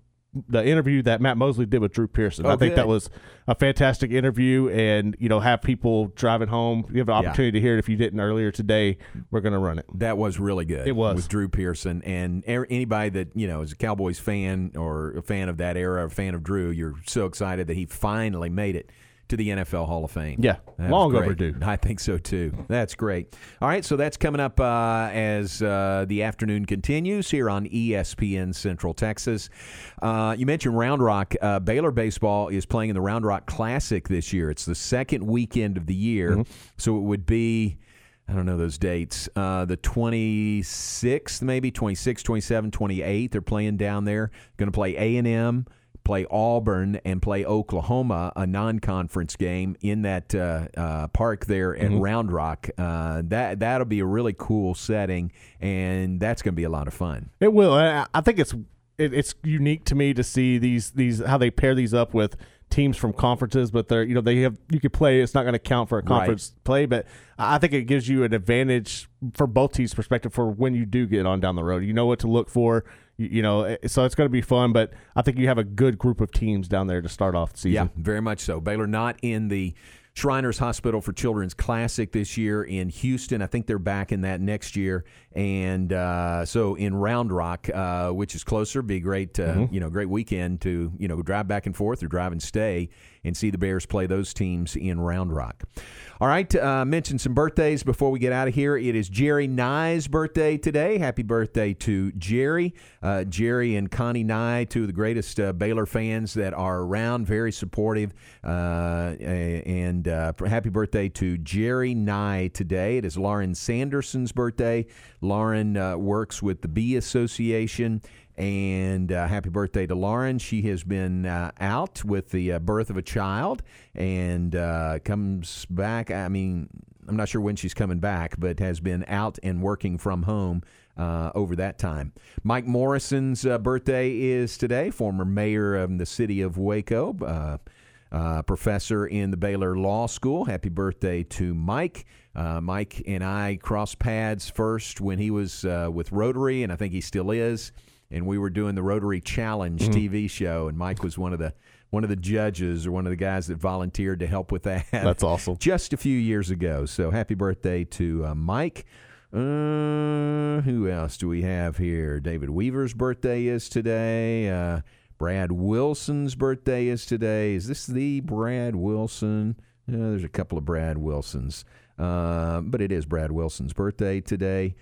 the interview that Matt Mosley did with Drew Pearson. Oh, I think good. that was a fantastic interview, and you know, have people driving home. You have an Yeah. opportunity to hear it if you didn't earlier today. We're going to run it. That was really good. It was. with Drew Pearson and er- anybody that you know is a Cowboys fan or a fan of that era, a fan of Drew. You're so excited that he finally made it to the NFL Hall of Fame. Yeah, That long overdue. I think so too. That's great. All right, so that's coming up uh, as uh, the afternoon continues here on ESPN Central Texas. Uh, you mentioned Round Rock. Uh, Baylor baseball is playing in the Round Rock Classic this year. It's the second weekend of the year, Mm-hmm. so it would be. I don't know those dates. Uh, the 26th, maybe 26, 27, 28. They're playing down there. Going to play A and M, play Auburn, and play Oklahoma, a non-conference game in that uh, uh, park there at Mhm. Round Rock. Uh, that that'll be a really cool setting, and that's going to be a lot of fun. It will. I, I think it's it, it's unique to me to see these these how they pair these up with teams from conferences, but they're you know they have you could play. It's not going to count for a Right. conference play, but I think it gives you an advantage for both teams' perspective for when you do get on down the road. You know what to look for. You, you know, eh, so it's going to be fun. But I think you have a good group of teams down there to start off the season. Yeah, very much so. Baylor not in the Shriners Hospital for Children's Classic this year in Houston. I think they're back in that next year, and uh, so in Round Rock, uh, which is closer, be a great, uh, Mhm. you know, great weekend to you know drive back and forth or drive and stay and see the Bears play those teams in Round Rock. All right, uh, mention some birthdays before we get out of here. It is Jerry Nye's birthday today. Happy birthday to Jerry. Uh, Jerry and Connie Nye, two of the greatest uh, Baylor fans that are around, very supportive. Uh, and uh, happy birthday to Jerry Nye today. It is Lauren Sanderson's birthday. Lauren uh, works with the B Association. And uh, happy birthday to Lauren. She has been uh, out with the uh, birth of a child and uh, comes back. I mean, I'm not sure when she's coming back, but has been out and working from home uh, over that time. Mike Morrison's uh, birthday is today, former mayor of the city of Waco. Uh, uh, professor in the Baylor Law School. Happy birthday to Mike. Mike and I crossed paths first when he was with Rotary, and I think he still is. And we were doing the Rotary Challenge Mhm. TV show, and Mike was one of the one of the judges or one of the guys that volunteered to help with that. That's awesome. Just a few years ago. So happy birthday to uh, Mike. Uh, who else do we have here? David Weaver's birthday is today. Uh, Brad Wilson's birthday is today. Is this the Brad Wilson? Uh, there's a couple of Brad Wilsons, uh, but it is Brad Wilson's birthday today.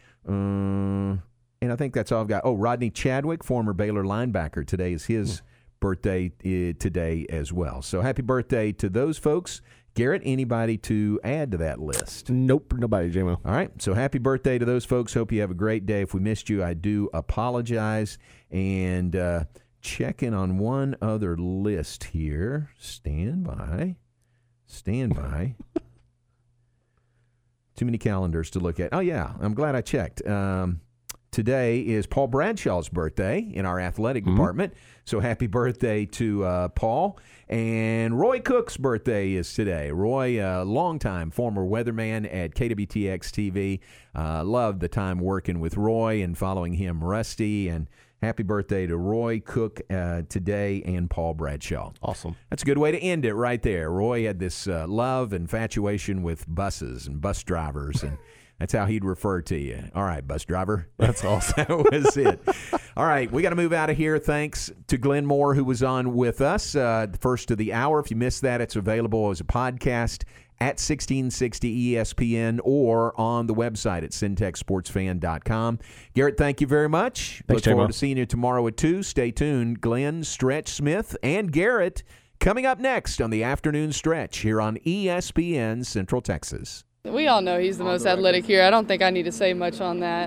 And I think that's all I've got. Oh, Rodney Chadwick, former Baylor linebacker, today is his birthday uh, today as well. So happy birthday to those folks. Garrett, anybody to add to that list? Nope, nobody, JMO. All right. So happy birthday to those folks. Hope you have a great day. If we missed you, I do apologize. And uh, checking on one other list here. Stand by. Stand by. Too many calendars to look at. Oh, yeah. I'm glad I checked. Um, today is Paul Bradshaw's birthday in our athletic department. So happy birthday to uh, Paul. And Roy Cook's birthday is today. Roy, a longtime former weatherman at KWTX TV. Uh, loved the time working with Roy and following him, Rusty. And happy birthday to Roy Cook uh, today and Paul Bradshaw. Awesome. That's a good way to end it right there. Roy had this uh, love, infatuation with buses and bus drivers and That's how he'd refer to you. All right, bus driver. That's awesome. that was it. All right, we got to move out of here. Thanks to Glenn Moore, who was on with us uh, the first of the hour. If you missed that, it's available as a podcast at 1660 ESPN or on the website at centexsportsfan.com. Garrett, thank you very much. Thanks, Look J-Mo. forward to seeing you tomorrow at 2. Stay tuned. Glenn, Stretch Smith, and Garrett coming up next on the afternoon stretch here on ESPN Central Texas. We all know he's the most athletic here. I don't think I need to say much on that.